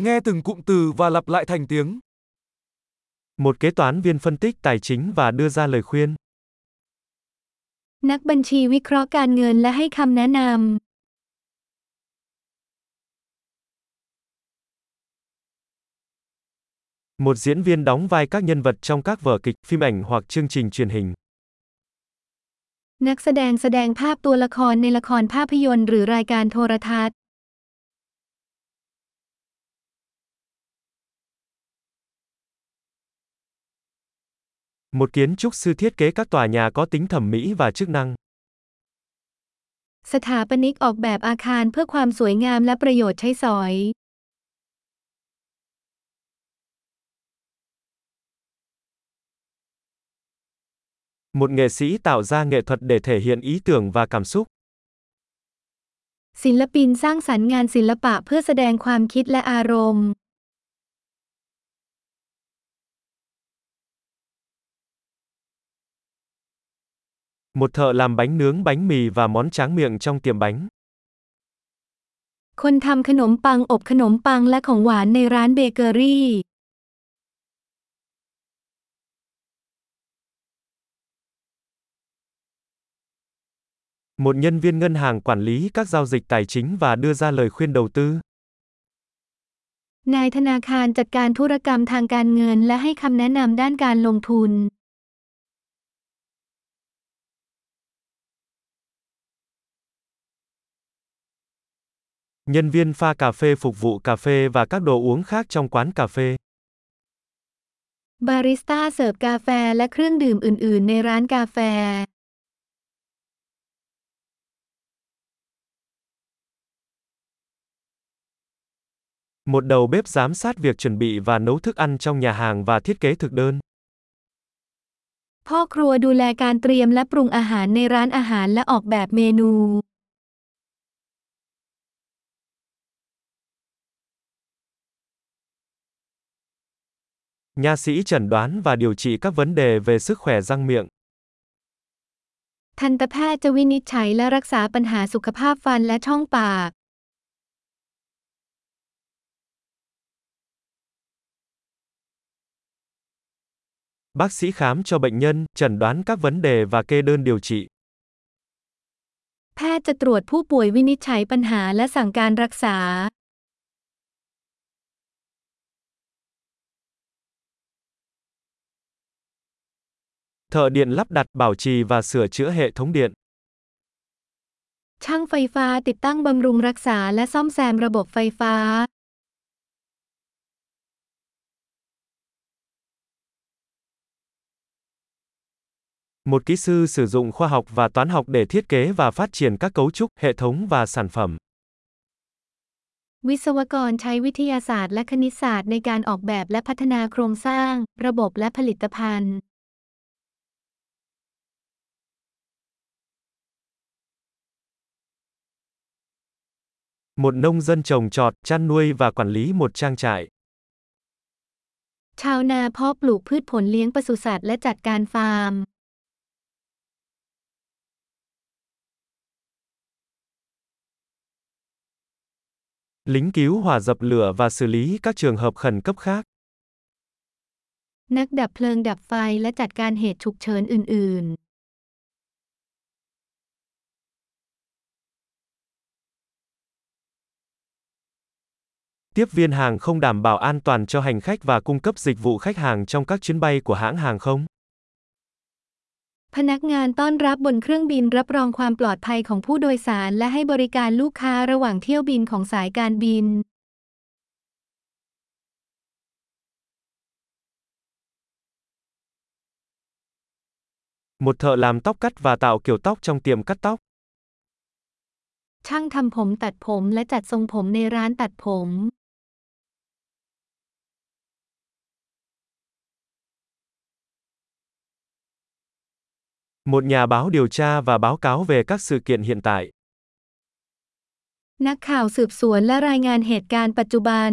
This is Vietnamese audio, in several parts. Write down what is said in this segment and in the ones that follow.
Nghe từng cụm từ và lặp lại thành tiếng. Một kế toán viên phân tích tài chính và đưa ra lời khuyên. นักบัญชีวิเคราะห์การเงินและให้คำแนะนำ Một diễn viên đóng vai các nhân vật trong các vở kịch, phim ảnh hoặc chương trình truyền hình. นักแสดงแสดงภาพตัวละครในละครภาพยนตร์หรือรายการโทรทัศน์ Một kiến trúc sư thiết kế các tòa nhà có tính thẩm mỹ và chức năng. สถาปนิกออกแบบอาคารเพื่อความสวยงามและประโยชน์ใช้สอย Một nghệ sĩ tạo ra nghệ thuật để thể hiện ý tưởng và cảm xúc. ศิลปินสร้างสรรค์งานศิลปะเพื่อแสดงความคิดและอารมณ์ Một thợ làm bánh nướng bánh mì và món tráng miệng trong tiệm bánh. คนทำขนมปังอบขนมปังและของหวานในร้านเบเกอรี่ Một nhân viên ngân hàng quản lý các giao dịch tài chính và đưa ra lời khuyên đầu tư. นายธนาคารจัดการธุรกรรมทางการเงินและให้คำแนะนำด้านการลงทุน Nhân viên pha cà phê phục vụ cà phê và các đồ uống khác trong quán cà phê. บาริสต้าเสิร์ฟกาแฟและเครื่องดื่มอื่น ๆ ในร้านกาแฟ Một đầu bếp giám sát việc chuẩn bị và nấu thức ăn trong nhà hàng và thiết kế thực đơn. พ่อครัวดูแลการเตรียมและปรุงอาหารในร้านอาหารและออกแบบเมนู Nha sĩ chẩn đoán và điều trị các vấn đề về sức khỏe răng miệng. ทันตแพทย์จะวินิจฉัยและรักษาปัญหาสุขภาพฟันและช่องปาก Bác sĩ khám cho bệnh nhân, chẩn đoán các vấn đề và kê đơn điều trị. แพทย์จะตรวจผู้ป่วยวินิจฉัยปัญหาและสั่งการรักษา Thợ điện lắp đặt, bảo trì và sửa chữa hệ thống điện. ช่างไฟฟ้าติดตั้งบำรุงรักษาและซ่อมแซมระบบไฟฟ้า Một kỹ sư sử dụng khoa học và toán học để thiết kế và phát triển các cấu trúc, hệ thống và sản phẩm. วิศวกรใช้วิทยาศาสตร์และคณิตศาสตร์ในการออกแบบและพัฒนาโครงสร้าง ระบบและผลิตภัณฑ์ Một nông dân trồng trọt, chăn nuôi và quản lý một trang trại. ชาวนาเพาะปลูกพืชผลเลี้ยงปศุสัตว์และจัดการฟาร์ม Lính cứu hỏa dập lửa và xử lý các trường hợp khẩn cấp khác. นักดับเพลิงดับไฟและจัดการเหตุฉุกเฉินอื่น Tiếp viên hàng không đảm bảo an toàn cho hành khách và cung cấp dịch vụ khách hàng trong các chuyến bay của hãng hàng không. ๆ พนักงานต้อนรับบนเครื่องบินรับรองความปลอดภัยของผู้โดยสารและให้บริการลูกค้าระหว่างเที่ยวบินของสายการบิน Một thợ làm tóc cắt và tạo kiểu tóc trong tiệm cắt tóc. ช่างทำผมตัดผมและจัดทรงผมในร้านตัดผม Một nhà báo điều tra và báo cáo về các sự kiện hiện tại. นักข่าวสืบสวนและรายงานเหตุการณ์ปัจจุบัน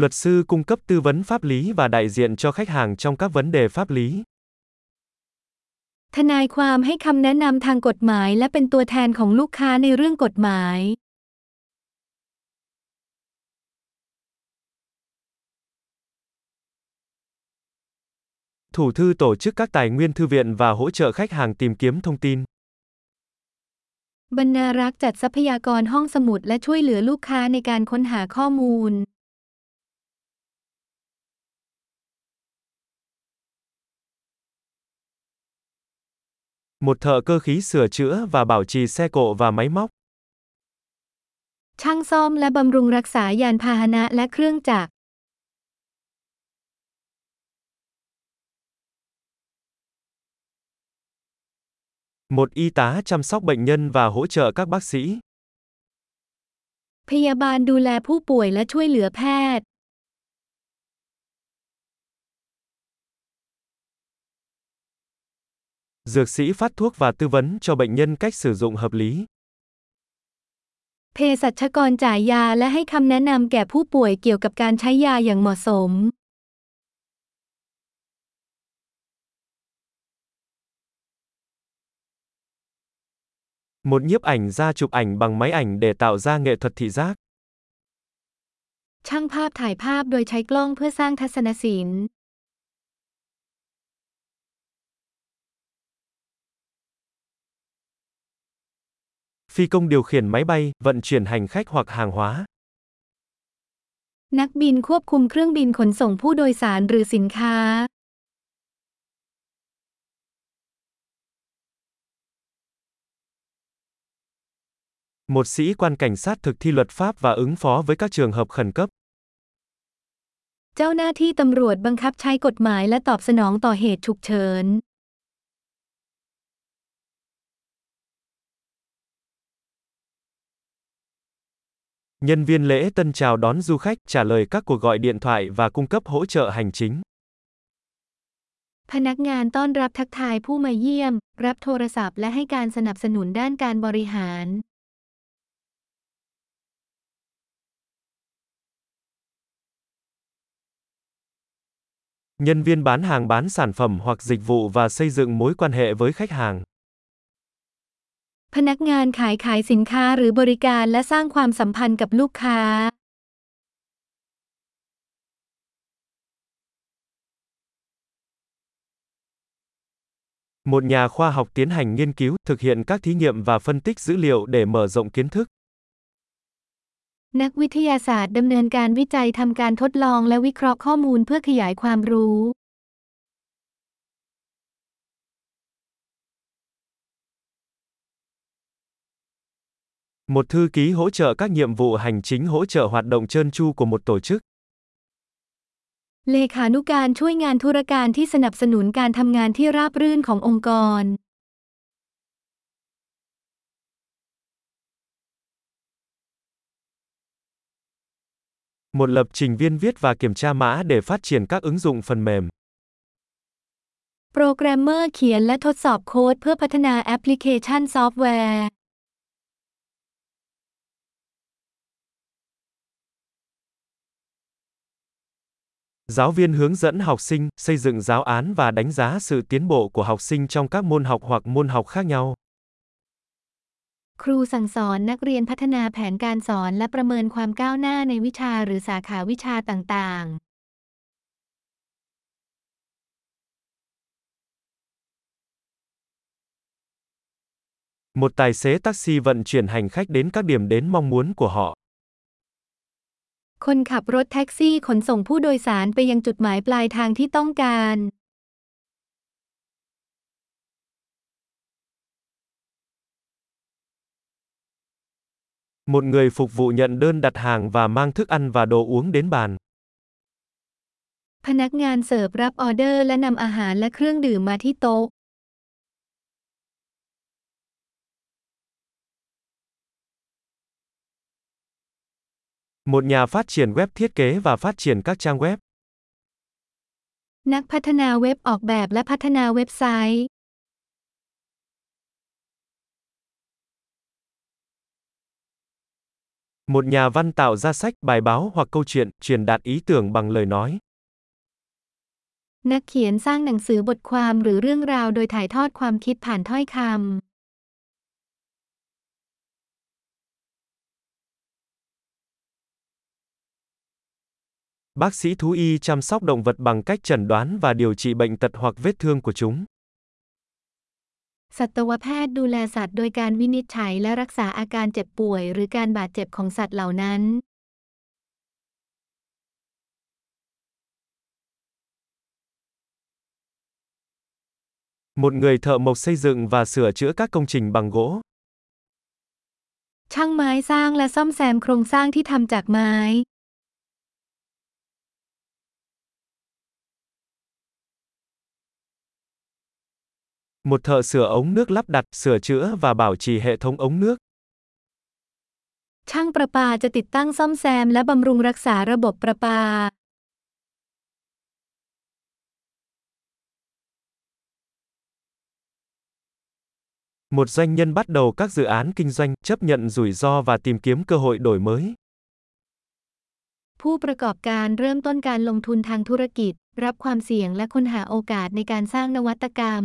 Luật sư cung cấp tư vấn pháp lý và đại diện cho khách hàng trong các vấn đề pháp lý. ทนายความให้คำแนะนำทางกฎหมายและเป็นตัวแทนของลูกค้าในเรื่องกฎหมาย Thủ thư tổ chức các tài nguyên thư viện và hỗ trợ khách hàng tìm kiếm thông tin. บรรณารักษ์จัดทรัพยากรห้องสมุดและช่วยเหลือลูกค้าในการค้นหาข้อมูล Một thợ cơ khí sửa chữa và bảo trì xe cộ và máy móc. ช่างซ่อมและบำรุงรักษายานพาหนะและเครื่องจักร Một y tá chăm sóc bệnh nhân và hỗ trợ các bác sĩ. พยาบาลดูแลผู้ป่วยและช่วยเหลือแพทย์ Dược sĩ phát thuốc và tư vấn cho bệnh nhân cách sử dụng hợp lý. เภสัชกรจ่ายยาและให้คำแนะนำแก่ผู้ป่วยเกี่ยวกับการใช้ยาอย่างเหมาะสม Một nhiếp ảnh gia chụp ảnh bằng máy ảnh để tạo ra nghệ thuật thị giác. ช่างภาพถ่ายภาพโดยใช้กล้องเพื่อสร้างทัศนศิลป์ Phi công điều khiển máy bay, vận chuyển hành khách hoặc hàng hóa. นักบินควบคุมเครื่องบินขนส่งผู้โดยสารหรือสินค้า Một sĩ quan cảnh sát thực thi luật pháp và ứng phó với các trường hợp khẩn cấp. เจ้าหน้าที่ตำรวจบังคับใช้กฎหมายและตอบสนองต่อเหตุฉุกเฉิน Nhân viên lễ tân chào đón du khách, trả lời các cuộc gọi điện thoại và cung cấp hỗ trợ hành chính. พนักงานต้อนรับทักทายผู้มาเยี่ยม รับโทรศัพท์และให้การสนับสนุนด้านการบริหาร Nhân viên bán hàng bán sản phẩm hoặc dịch vụ và xây dựng mối quan hệ với khách hàng. พนักงานขายขายสินค้าหรือบริการและสร้างความสัมพันธ์กับลูกค้า Một nhà khoa học tiến hành nghiên cứu, thực hiện các thí nghiệm và phân tích dữ liệu để mở rộng kiến thức. นักวิทยาศาสตร์ดำเนินการวิจัยทำการทดลองและวิเคราะห์ข้อมูลเพื่อขยายความรู้ Một thư ký hỗ trợ các nhiệm vụ hành chính hỗ trợ hoạt động trơn tru của một tổ chức. เลขานุการช่วยงานธุรการที่สนับสนุนการทำงานที่ราบรื่นขององค์กร Một lập trình viên viết và kiểm tra mã để phát triển các ứng dụng phần mềm. โปรแกรมเมอร์เขียนและทดสอบโค้ดเพื่อพัฒนาแอปพลิเคชันซอฟต์แวร์ Giáo viên hướng dẫn học sinh, xây dựng giáo án và đánh giá sự tiến bộ của học sinh trong các môn học hoặc môn học khác nhau. ครูสั่งสอนนักเรียนพัฒนาแผนการสอนและประเมินความก้าวหน้าในวิชาหรือสาขาวิชาต่างๆ Một tài xế taxi vận chuyển hành khách đến các điểm đến mong muốn của họ. คนขับรถแท็กซี่ขนส่งผู้โดยสารไปยังจุดหมายปลายทางที่ต้องการ Một người phục vụ nhận đơn đặt hàng và mang thức ăn và đồ uống đến bàn. พนักงานเสิร์ฟรับออเดอร์และนำอาหารและเครื่องดื่มมาที่โต๊ะ Một nhà phát triển web thiết kế và phát triển các trang web. นักพัฒนาเว็บออกแบบและพัฒนาเว็บไซต์ Một nhà văn tạo ra sách, bài báo hoặc câu chuyện, truyền đạt ý tưởng bằng lời nói. นักเขียนสร้างหนังสือบทความหรือเรื่องราวโดยถ่ายทอดความคิดผ่านถ้อยคำ Bác sĩ thú y chăm sóc động vật bằng cách chẩn đoán và điều trị bệnh tật hoặc vết thương của chúng. สัตวแพทย์ดูแลสัตว์โดยการวินิจฉัยและรักษาอาการเจ็บป่วย หรือการบาดเจ็บของสัตว์เหล่านั้น Một người thợ mộc xây dựng và sửa chữa các công trình bằng gỗ. ช่างไม้สร้างและซ่อมแซมโครงสร้างที่ทำจากไม้ Một thợ sửa ống nước lắp đặt, sửa chữa và bảo trì hệ thống ống nước. ช่างประปาจะติดตั้งซ่อมแซมและบำรุงรักษาระบบประปา Một doanh nhân bắt đầu các dự án kinh doanh, chấp nhận rủi ro và tìm kiếm cơ hội đổi mới. ผู้ประกอบการเริ่มต้นการลงทุนทางธุรกิจ รับความเสี่ยงและค้นหาโอกาสในการสร้างนวัตกรรม